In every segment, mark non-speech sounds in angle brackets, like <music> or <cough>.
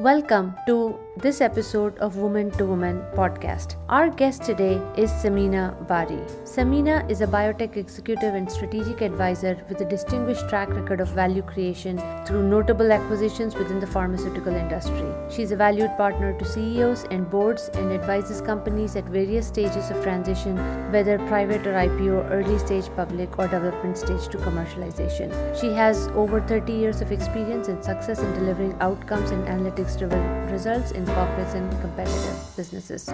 Welcome to this episode of Woman to Woman podcast. Our guest today is Samina Bari. Samina is a biotech executive and strategic advisor with a distinguished track record of value creation through notable acquisitions within the pharmaceutical industry. She's a valued partner to CEOs and boards and advises companies at various stages of transition, whether private or IPO, early stage public, or development stage to commercialization. She has over 30 years of experience and success in delivering outcomes and analytics driven results in corporates and competitive businesses.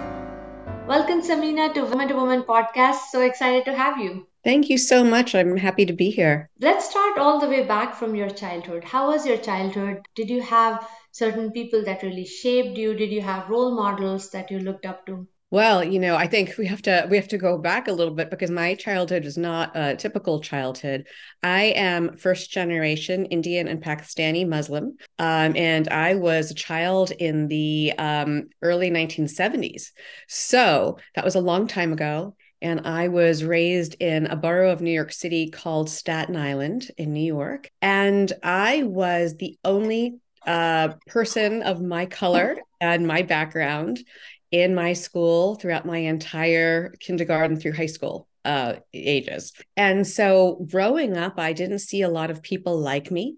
Welcome, Samina, to Woman to Woman podcast. So excited to have you. Thank you so much. I'm happy to be here. Let's start all the way back from your childhood. How was your childhood? Did you have certain people that really shaped you? Did you have role models that you looked up to? Well, you know, I think we have to we have to go back a little bit because my childhood is not a typical childhood. I am first generation Indian and Pakistani Muslim, um, and I was a child in the um, early 1970s. So that was a long time ago. And I was raised in a borough of New York City called Staten Island in New York. And I was the only uh, person of my color and my background in my school throughout my entire kindergarten through high school uh, ages. And so growing up, I didn't see a lot of people like me.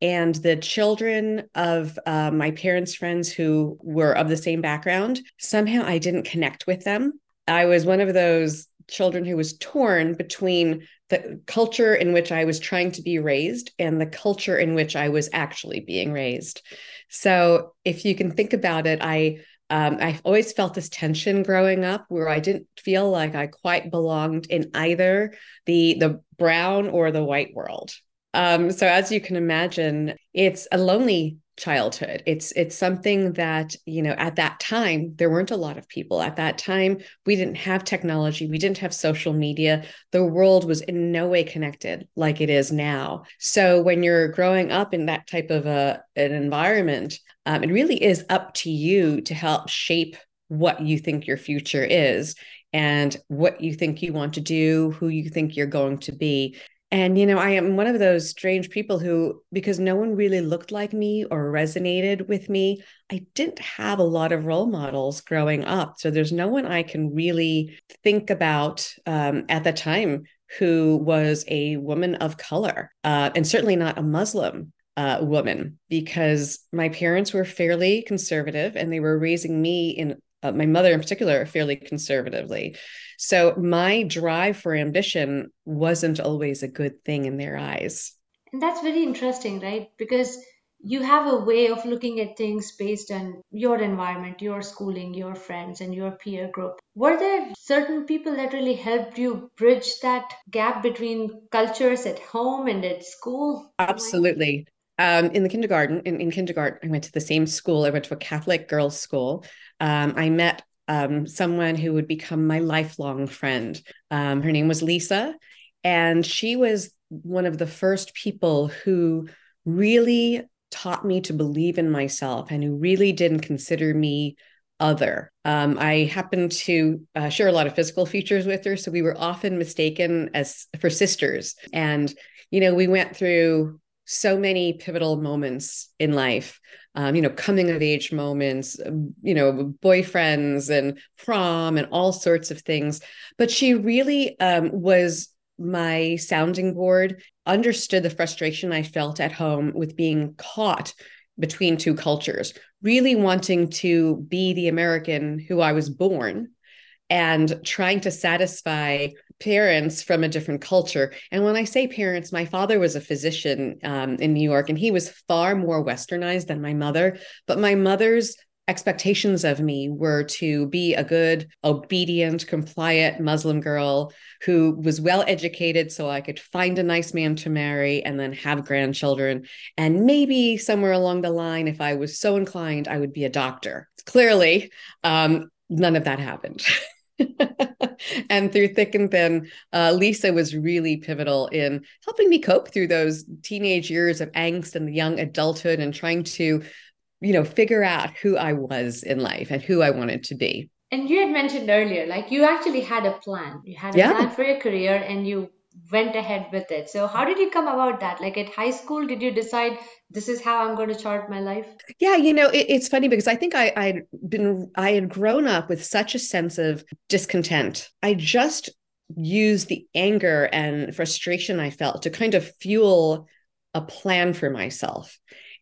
And the children of uh, my parents' friends who were of the same background, somehow I didn't connect with them. I was one of those children who was torn between the culture in which I was trying to be raised and the culture in which I was actually being raised. So if you can think about it, I um, I've always felt this tension growing up where I didn't feel like I quite belonged in either the the brown or the white world. Um, so as you can imagine, it's a lonely childhood. It's it's something that, you know, at that time there weren't a lot of people. At that time, we didn't have technology, we didn't have social media. The world was in no way connected like it is now. So when you're growing up in that type of a an environment, um, it really is up to you to help shape what you think your future is and what you think you want to do, who you think you're going to be. And, you know, I am one of those strange people who, because no one really looked like me or resonated with me, I didn't have a lot of role models growing up. So there's no one I can really think about um, at the time who was a woman of color, uh, and certainly not a Muslim uh, woman, because my parents were fairly conservative and they were raising me in uh, my mother in particular fairly conservatively. So my drive for ambition wasn't always a good thing in their eyes. And that's very interesting right? Because you have a way of looking at things based on your environment your schooling your friends and your peer group. Were there certain people that really helped you bridge that gap between cultures at home and at school? Absolutely um, in the kindergarten, in, in kindergarten, I went to the same school. I went to a Catholic girls' school. Um, I met um, someone who would become my lifelong friend. Um, her name was Lisa, and she was one of the first people who really taught me to believe in myself and who really didn't consider me other. Um, I happened to uh, share a lot of physical features with her, so we were often mistaken as for sisters. And you know, we went through so many pivotal moments in life um, you know coming of age moments um, you know boyfriends and prom and all sorts of things. But she really um, was my sounding board understood the frustration i felt at home with being caught between two cultures really wanting to be the american who i was born and trying to satisfy parents from a different culture. And when I say parents, my father was a physician um, in New York, and he was far more westernized than my mother. But my mother's expectations of me were to be a good, obedient, compliant Muslim girl who was well educated so I could find a nice man to marry and then have grandchildren. And maybe somewhere along the line, if I was so inclined, I would be a doctor. Clearly, um, none of that happened. <laughs> <laughs> and through thick and thin, uh, Lisa was really pivotal in helping me cope through those teenage years of angst and the young adulthood and trying to, you know, figure out who I was in life and who I wanted to be. And you had mentioned earlier, like you actually had a plan. You had a yeah. plan for your career and you went ahead with it. So, how did you come about that? Like at high school, did you decide this is how I'm going to chart my life? Yeah, you know, it, it's funny because I think I, I'd been, I had grown up with such a sense of discontent. I just used the anger and frustration I felt to kind of fuel a plan for myself.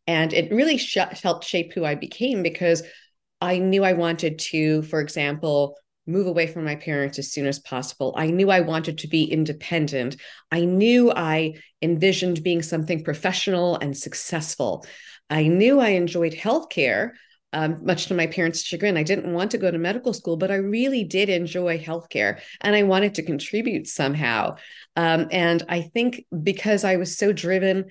And it really sh- helped shape who I became because I knew I wanted to, for example, move away from my parents as soon as possible. I knew I wanted to be independent. I knew I envisioned being something professional and successful. I knew I enjoyed healthcare, um, much to my parents' chagrin. I didn't want to go to medical school, but I really did enjoy healthcare and I wanted to contribute somehow. Um, and I think because I was so driven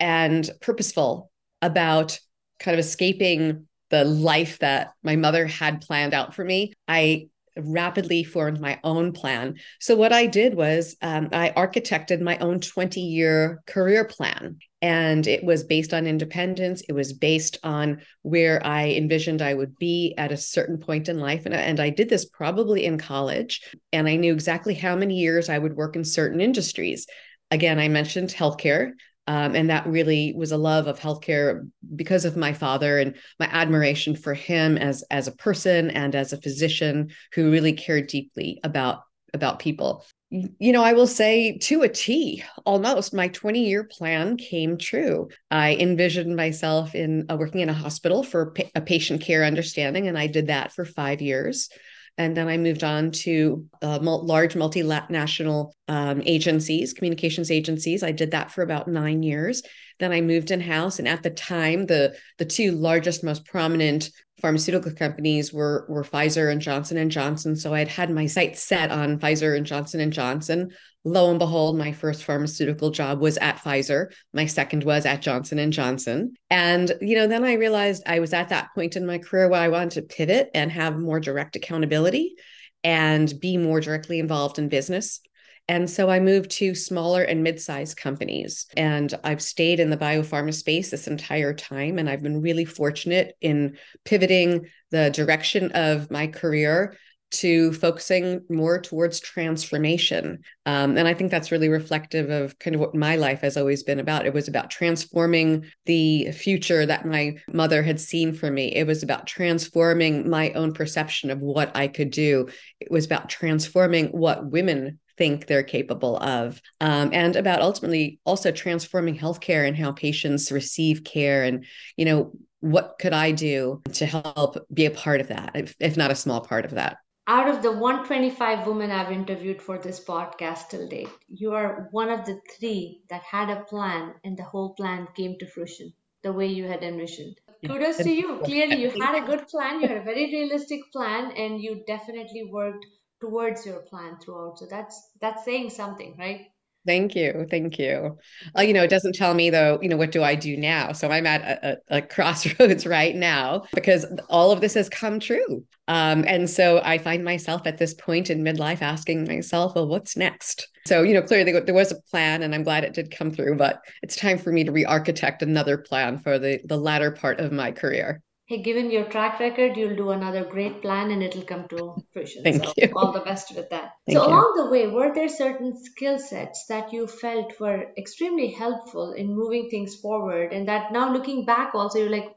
and purposeful about kind of escaping the life that my mother had planned out for me, I rapidly formed my own plan. So, what I did was um, I architected my own 20 year career plan. And it was based on independence. It was based on where I envisioned I would be at a certain point in life. And, and I did this probably in college. And I knew exactly how many years I would work in certain industries. Again, I mentioned healthcare. Um, and that really was a love of healthcare because of my father and my admiration for him as as a person and as a physician who really cared deeply about about people. You know i will say to a t almost my 20 year plan came true. I envisioned myself in uh, working in a hospital for pa- a patient care understanding and i did that for five years and then I moved on to uh, large multinational um, agencies, communications agencies. I did that for about nine years. Then I moved in house, and at the time, the the two largest, most prominent pharmaceutical companies were were Pfizer and Johnson and Johnson. So I'd had my sights set on Pfizer and Johnson and Johnson. Lo and behold, my first pharmaceutical job was at Pfizer. My second was at Johnson and Johnson. And you know, then I realized I was at that point in my career where I wanted to pivot and have more direct accountability and be more directly involved in business. And so I moved to smaller and mid-sized companies. And I've stayed in the biopharma space this entire time. And I've been really fortunate in pivoting the direction of my career to focusing more towards transformation. Um, and I think that's really reflective of kind of what my life has always been about. It was about transforming the future that my mother had seen for me. It was about transforming my own perception of what I could do. It was about transforming what women think they're capable of, um, and about ultimately also transforming healthcare and how patients receive care. And, you know, what could I do to help be a part of that, if, if not a small part of that? Out of the 125 women I've interviewed for this podcast till date, you are one of the three that had a plan and the whole plan came to fruition the way you had envisioned. Kudos to you. Clearly, you had a good plan, you had a very realistic plan, and you definitely worked towards your plan throughout so that's that's saying something right Thank you. Thank you. Uh, you know, it doesn't tell me though, you know, what do I do now? So I'm at a, a, a <laughs> crossroads right now because all of this has come true. Um, and so I find myself at this point in midlife asking myself, well, what's next? So, you know, clearly there was a plan and I'm glad it did come through, but it's time for me to re architect another plan for the, the latter part of my career hey, given your track record, you'll do another great plan and it'll come to fruition. Thank so you. all the best with that. Thank so you. along the way, were there certain skill sets that you felt were extremely helpful in moving things forward and that now looking back also you're like,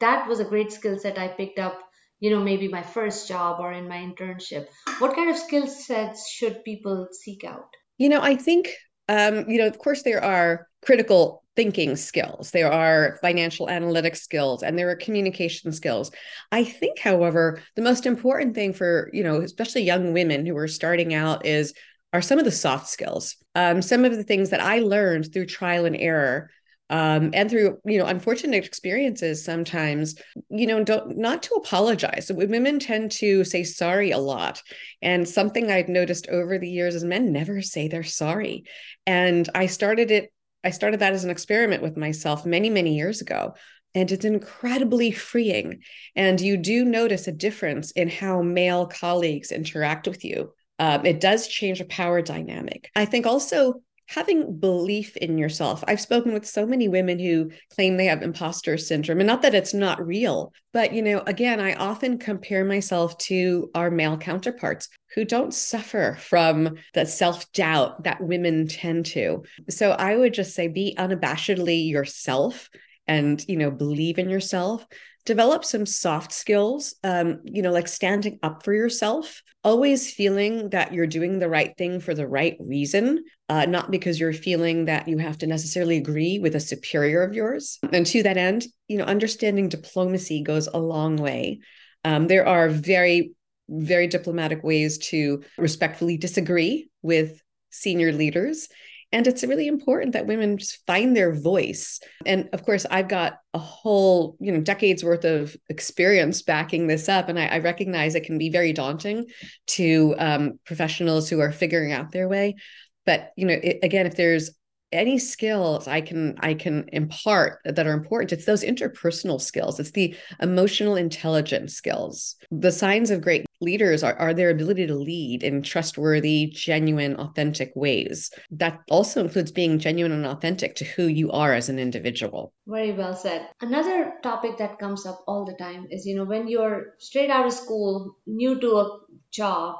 that was a great skill set I picked up, you know, maybe my first job or in my internship. What kind of skill sets should people seek out? You know, I think um, you know, of course there are critical thinking skills, there are financial analytics skills, and there are communication skills. I think, however, the most important thing for, you know, especially young women who are starting out is are some of the soft skills. Um, some of the things that I learned through trial and error um, and through you know unfortunate experiences sometimes you know don't not to apologize women tend to say sorry a lot and something i've noticed over the years is men never say they're sorry and i started it I started that as an experiment with myself many, many years ago. And it's incredibly freeing. And you do notice a difference in how male colleagues interact with you. Um, it does change a power dynamic. I think also having belief in yourself. I've spoken with so many women who claim they have imposter syndrome, and not that it's not real, but you know, again, I often compare myself to our male counterparts who don't suffer from the self doubt that women tend to. So I would just say be unabashedly yourself and you know believe in yourself develop some soft skills um, you know like standing up for yourself always feeling that you're doing the right thing for the right reason uh, not because you're feeling that you have to necessarily agree with a superior of yours. And to that end you know understanding diplomacy goes a long way. Um, there are very very diplomatic ways to respectfully disagree with senior leaders and it's really important that women just find their voice. And of course, I've got a whole, you know, decades worth of experience backing this up. And I, I recognize it can be very daunting to um, professionals who are figuring out their way. But, you know, it, again, if there's any skills I can I can impart that are important. It's those interpersonal skills. It's the emotional intelligence skills. The signs of great leaders are, are their ability to lead in trustworthy, genuine, authentic ways. That also includes being genuine and authentic to who you are as an individual. Very well said. Another topic that comes up all the time is you know when you're straight out of school, new to a job,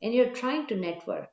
and you're trying to network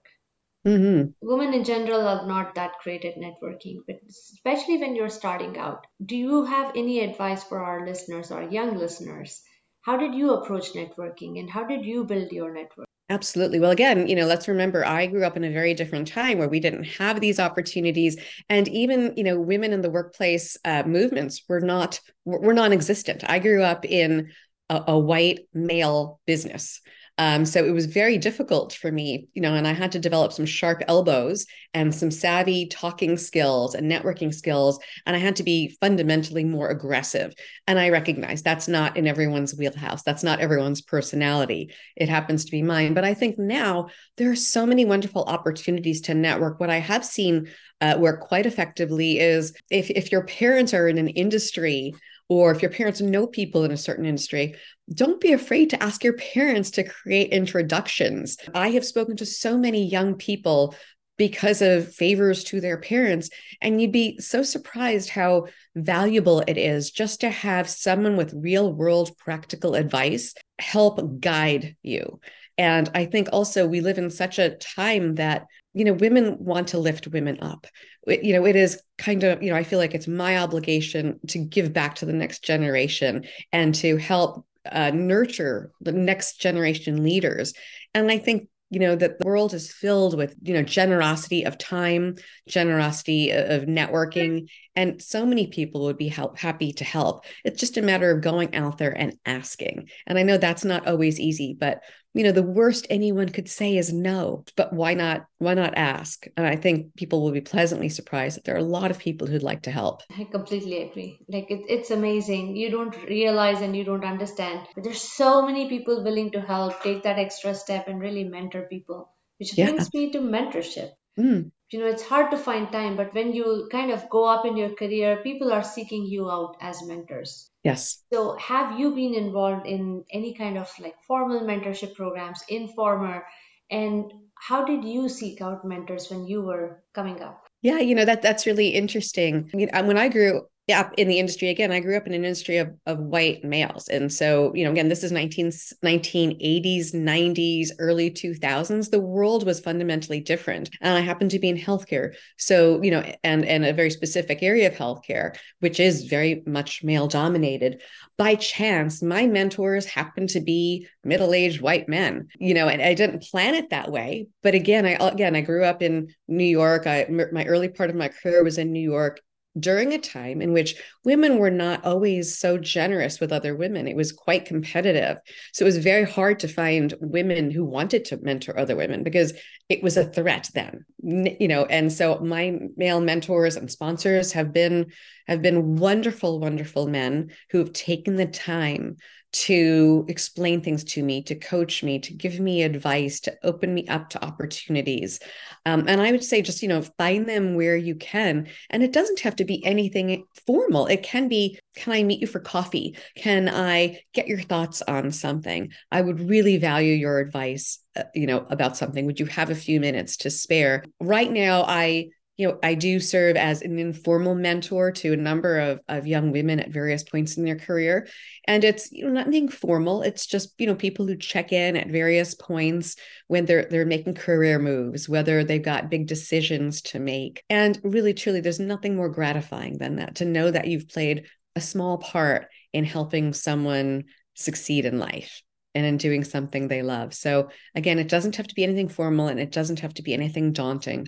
Mm-hmm. Women in general are not that great at networking, but especially when you're starting out. Do you have any advice for our listeners, our young listeners? How did you approach networking and how did you build your network? Absolutely. Well, again, you know, let's remember I grew up in a very different time where we didn't have these opportunities, and even you know, women in the workplace uh, movements were not were non-existent. I grew up in a, a white male business. Um, so it was very difficult for me, you know, and I had to develop some sharp elbows and some savvy talking skills and networking skills. And I had to be fundamentally more aggressive. And I recognize that's not in everyone's wheelhouse. That's not everyone's personality. It happens to be mine. But I think now there are so many wonderful opportunities to network. What I have seen uh, work quite effectively is if, if your parents are in an industry or if your parents know people in a certain industry, don't be afraid to ask your parents to create introductions. I have spoken to so many young people because of favors to their parents. And you'd be so surprised how valuable it is just to have someone with real world practical advice help guide you. And I think also we live in such a time that you know women want to lift women up. It, you know it is kind of you know i feel like it's my obligation to give back to the next generation and to help uh, nurture the next generation leaders. And i think you know that the world is filled with you know generosity of time generosity of networking and so many people would be help, happy to help. It's just a matter of going out there and asking. And i know that's not always easy but you know the worst anyone could say is no but why not why not ask? And i think people will be pleasantly surprised that there are a lot of people who'd like to help. I completely agree. Like it, it's amazing. You don't realize and you don't understand but there's so many people willing to help take that extra step and really mentor people which yeah. brings me to mentorship. Mm you know it's hard to find time but when you kind of go up in your career people are seeking you out as mentors. Yes. So have you been involved in any kind of like formal mentorship programs informal? And how did you seek out mentors when you were coming up? Yeah you know that that's really interesting. I mean, uh, when i grew yeah, in the industry again, I grew up in an industry of, of white males. And so, you know, again, this is 19, 1980s, 90s, early 2000s. The world was fundamentally different. And I happened to be in healthcare. So, you know, and, and a very specific area of healthcare, which is very much male dominated. By chance, my mentors happened to be middle-aged white men, you know, and I didn't plan it that way. But again, I, again, I grew up in New York. I, my early part of my career was in New York during a time in which women were not always so generous with other women. It was quite competitive. So it was very hard to find women who wanted to mentor other women because it was a threat then. You know, and so my male mentors and sponsors have been have been wonderful wonderful men who have taken the time to explain things to me, to coach me, to give me advice, to open me up to opportunities. Um, and I would say, just, you know, find them where you can. And it doesn't have to be anything formal. It can be, can I meet you for coffee? Can I get your thoughts on something? I would really value your advice, uh, you know, about something. Would you have a few minutes to spare? Right now, I, you know, I do serve as an informal mentor to a number of, of young women at various points in their career. And it's you know nothing formal. It's just, you know, people who check in at various points when they're they're making career moves, whether they've got big decisions to make. And really, truly, there's nothing more gratifying than that to know that you've played a small part in helping someone succeed in life and in doing something they love. So again, it doesn't have to be anything formal and it doesn't have to be anything daunting.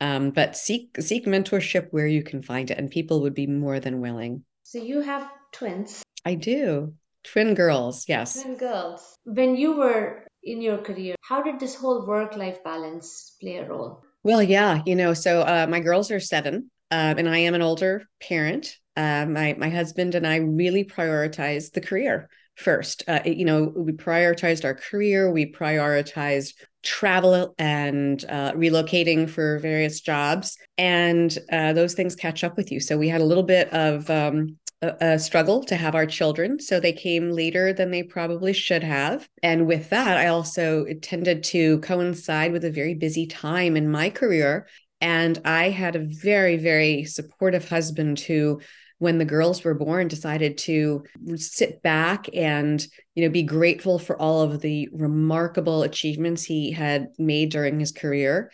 Um, but seek seek mentorship where you can find it, and people would be more than willing. So you have twins. I do. Twin girls, yes. Twin girls. When you were in your career, how did this whole work life balance play a role? Well, yeah, you know, so uh, my girls are seven, um, and I am an older parent. Uh, my my husband and I really prioritize the career first. Uh, you know, we prioritized our career, we prioritized travel and uh, relocating for various jobs, and uh, those things catch up with you. So we had a little bit of um, a, a, struggle to have our children. So they came later than they probably should have. And with that, I also tended to coincide with a very busy time in my career. And I had a very, very supportive husband who when the girls were born decided to sit back and you know be grateful for all of the remarkable achievements he had made during his career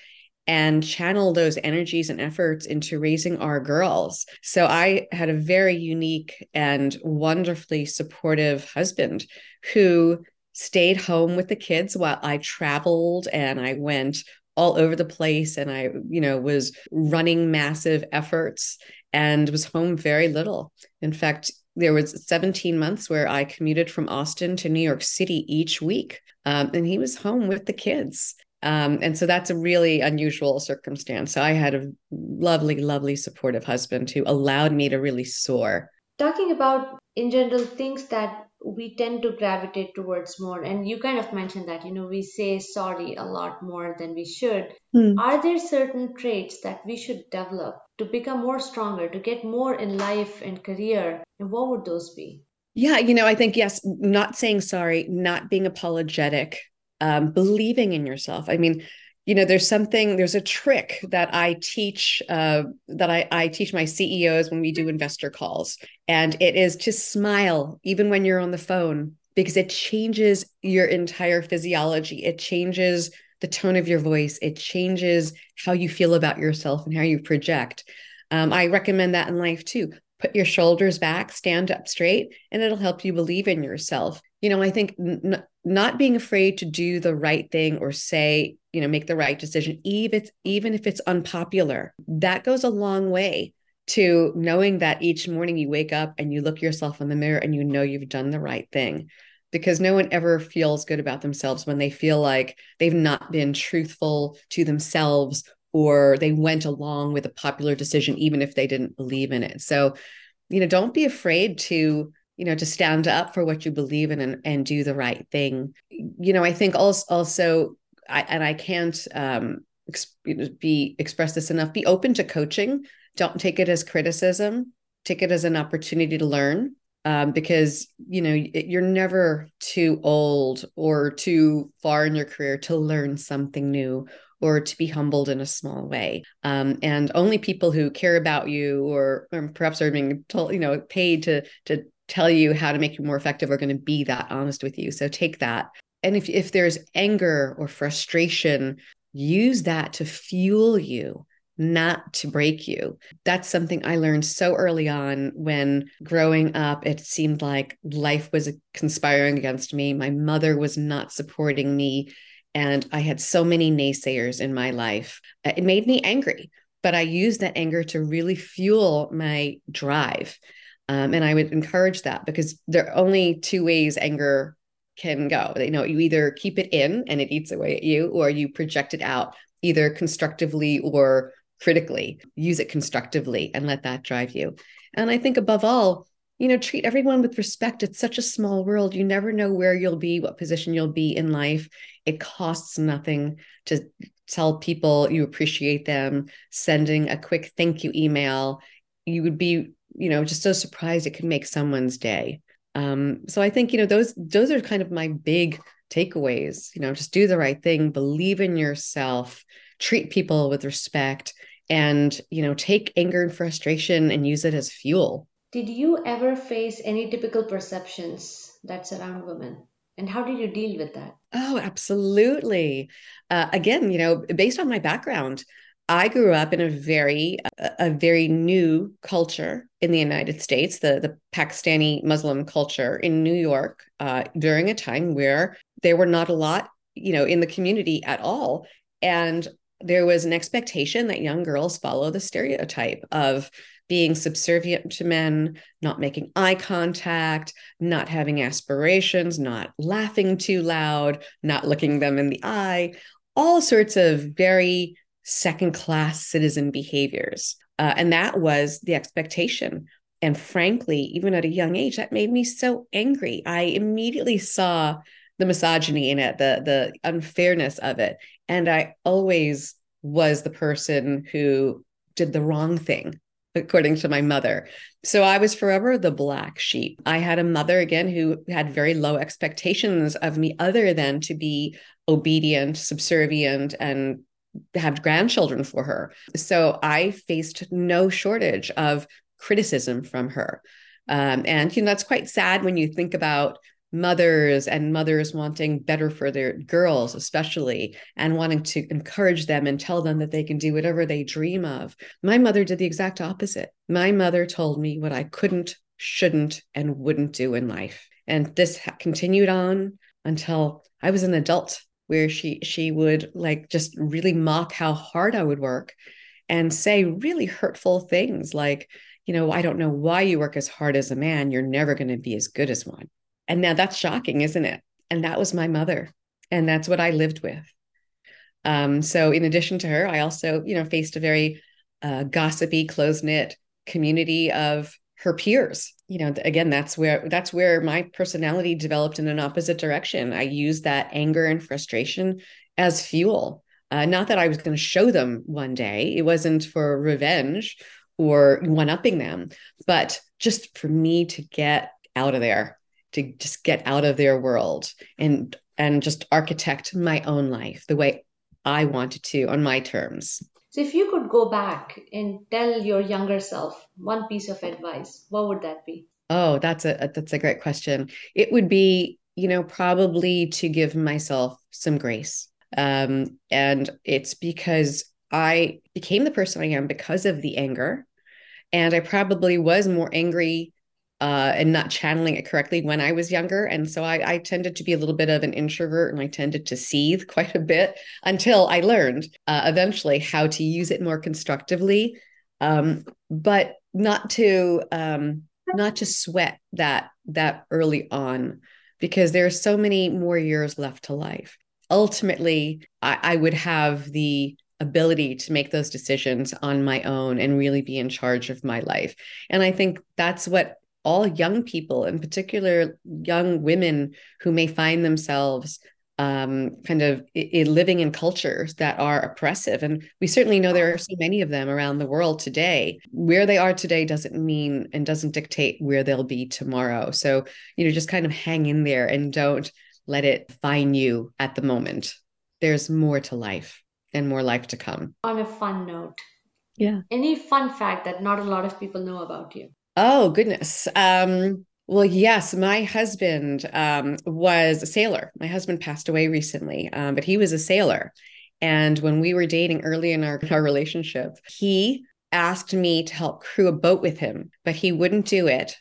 and channel those energies and efforts into raising our girls. So I had a very unique and wonderfully supportive husband who stayed home with the kids while I traveled and I went all over the place and I, you know, was running massive efforts and was home very little. In fact, there was 17 months where I commuted from Austin to New York City each week, um, and he was home with the kids. Um, and so that's a really unusual circumstance. So I had a lovely, lovely, supportive husband who allowed me to really soar. Talking about, in general, things that we tend to gravitate towards more and you kind of mentioned that you know we say sorry a lot more than we should hmm. are there certain traits that we should develop to become more stronger to get more in life and career and what would those be? Yeah you know i think yes not saying sorry not being apologetic um, believing in yourself. I mean you know there's something there's a trick that i teach uh, that I, I teach my ceos when we do investor calls and it is to smile even when you're on the phone because it changes your entire physiology. It changes the tone of your voice it changes how you feel about yourself and how you project. Um, i recommend that in life too. Put your shoulders back stand up straight and it'll help you believe in yourself. You know i think n- not being afraid to do the right thing or say you know make the right decision even if even if it's unpopular that goes a long way to knowing that each morning you wake up and you look yourself in the mirror and you know you've done the right thing because no one ever feels good about themselves when they feel like they've not been truthful to themselves or they went along with a popular decision even if they didn't believe in it so you know don't be afraid to you know to stand up for what you believe in and, and do the right thing you know i think also also I, and I can't um, be express this enough. Be open to coaching. Don't take it as criticism. Take it as an opportunity to learn. Um, because you know you're never too old or too far in your career to learn something new or to be humbled in a small way. Um, and only people who care about you or, or perhaps are being told, you know, paid to to tell you how to make you more effective are going to be that honest with you. So take that and if, if there's anger or frustration, use that to fuel you, not to break you. That's something I learned so early on when growing up, it seemed like life was conspiring against me. My mother was not supporting me. And I had so many naysayers in my life. It made me angry, but I used that anger to really fuel my drive. Um, and I would encourage that because there are only two ways anger can go. You know, you either keep it in and it eats away at you, or you project it out either constructively or critically. Use it constructively and let that drive you. And I think above all, you know, treat everyone with respect. It's such a small world. You never know where you'll be, what position you'll be in life. It costs nothing to tell people you appreciate them, sending a quick thank you email. You would be, you know, just so surprised it could make someone's day um, so i think you know those those are kind of my big takeaways you know just do the right thing believe in yourself treat people with respect and you know take anger and frustration and use it as fuel. Did you ever face any typical perceptions that surround women and how did you deal with that? Oh absolutely. Uh, again you know based on my background I grew up in a very a, a very new culture in the United States, the the Pakistani Muslim culture in New York, uh, during a time where there were not a lot, you know, in the community at all, and there was an expectation that young girls follow the stereotype of being subservient to men, not making eye contact, not having aspirations, not laughing too loud, not looking them in the eye, all sorts of very second class citizen behaviors. Uh, and that was the expectation. And frankly, even at a young age, that made me so angry. I immediately saw the misogyny in it, the the unfairness of it, and I always was the person who did the wrong thing, according to my mother. So I was forever the black sheep. I had a mother again who had very low expectations of me, other than to be obedient, subservient, and have grandchildren for her. So I faced no shortage of criticism from her. Um, and you know that's quite sad when you think about mothers and mothers wanting better for their girls especially and wanting to encourage them and tell them that they can do whatever they dream of. My mother did the exact opposite. My mother told me what i couldn't shouldn't and wouldn't do in life. And this continued on until i was an adult where she she would like just really mock how hard I would work and say really hurtful things like, you know, I don't know why you work as hard as a man, you're never going to be as good as one. And now that's shocking, isn't it? And that was my mother. And that's what I lived with. Um, so in addition to her, I also, you know, faced a very uh, gossipy, close-knit community of her peers you know again that's where that's where my personality developed in an opposite direction i used that anger and frustration as fuel uh, not that i was going to show them one day it wasn't for revenge or one-upping them but just for me to get out of there to just get out of their world and and just architect my own life the way i wanted to on my terms so, if you could go back and tell your younger self one piece of advice, what would that be? Oh, that's a that's a great question. It would be, you know, probably to give myself some grace. Um, and it's because I became the person I am because of the anger. And I probably was more angry uh, and not channeling it correctly when I was younger. And so I, I, tended to be a little bit of an introvert and I tended to seethe <laughs> quite a bit until I learned uh, eventually how to use it more constructively, um, but not to um, not to sweat that that early on because there are so many more years left to life. Ultimately, I, I would have the ability to make those decisions on my own and really be in charge of my life. And I think that's what all young people, in particular young women who may find themselves um, kind of I- living in cultures that are oppressive. And we certainly know there are so many of them around the world today. Where they are today doesn't mean and doesn't dictate where they'll be tomorrow. So, you know, just kind of hang in there and don't let it find you at the moment. There's more to life and more life to come. On a fun note, yeah. Any fun fact that not a lot of people know about you? Oh, goodness. Um, well, yes, my husband um, was a sailor. My husband passed away recently, um, but he was a sailor. And when we were dating early in our, our relationship, he asked me to help crew a boat with him, but he wouldn't do it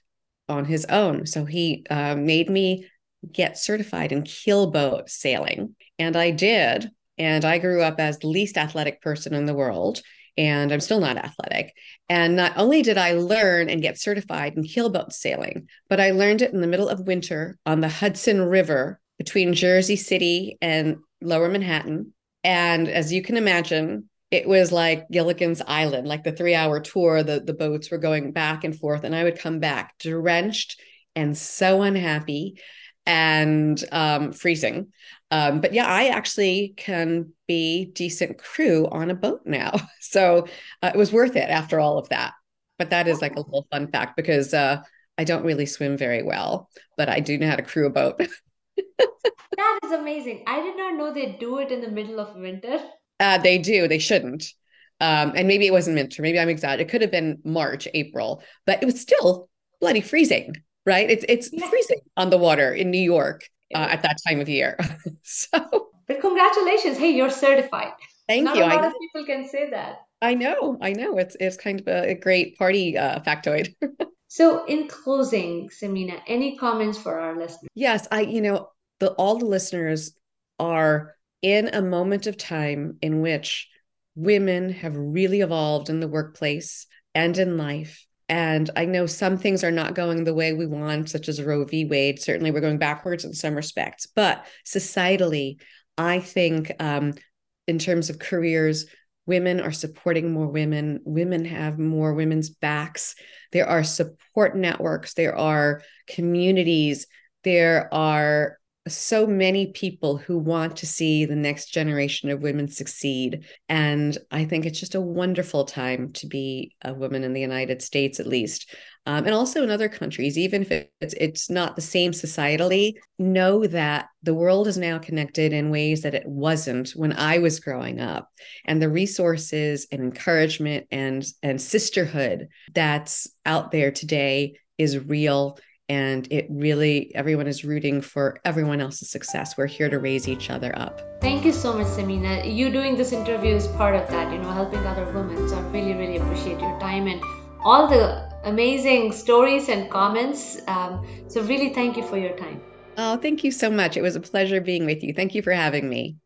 on his own. So he uh, made me get certified in keelboat sailing. And I did. And I grew up as the least athletic person in the world and I'm still not athletic. And not only did I learn and get certified in keelboat sailing, but I learned it in the middle of winter on the Hudson River between Jersey City and Lower Manhattan. And as you can imagine, it was like Gilligan's Island, like the three hour tour, the, the boats were going back and forth. And I would come back drenched and so unhappy and um, freezing. Um, but yeah, I actually can be decent crew on a boat now. <laughs> So uh, it was worth it after all of that. But that is like a little fun fact because uh, I don't really swim very well, but I do know how to crew a boat. <laughs> that is amazing. I did not know they do it in the middle of winter. Uh, they do. They shouldn't. Um, and maybe it wasn't winter, maybe I'm exaggerating. It could have been March, April, but it was still bloody freezing, right? It's it's yeah. freezing on the water in New York uh, at that time of year. <laughs> so, but congratulations! Hey, you're certified. Thank Not you. A lot I, of people can say that. I know, I know. It's it's kind of a, a great party uh, factoid. <laughs> so, in closing, Samina, any comments for our listeners? Yes, I. You know, the all the listeners are in a moment of time in which women have really evolved in the workplace and in life. And I know some things are not going the way we want, such as Roe v. Wade. Certainly, we're going backwards in some respects. But societally, I think um, in terms of careers, women are supporting more women. Women have more women's backs. There are support networks, there are communities, there are so many people who want to see the next generation of women succeed. And I think it's just a wonderful time to be a woman in the United States, at least. Um, and also in other countries, even if it's, it's not the same societally, know that the world is now connected in ways that it wasn't when I was growing up. And the resources and encouragement and, and sisterhood that's out there today is real and it really everyone is rooting for everyone else's success. We're here to raise each other up. Thank you so much samina. You doing this interview is part of that you know helping other women. So i really really appreciate your time and all the amazing stories and comments. Um, so really thank you for your time. Oh thank you so much. It was a pleasure being with you. Thank you for having me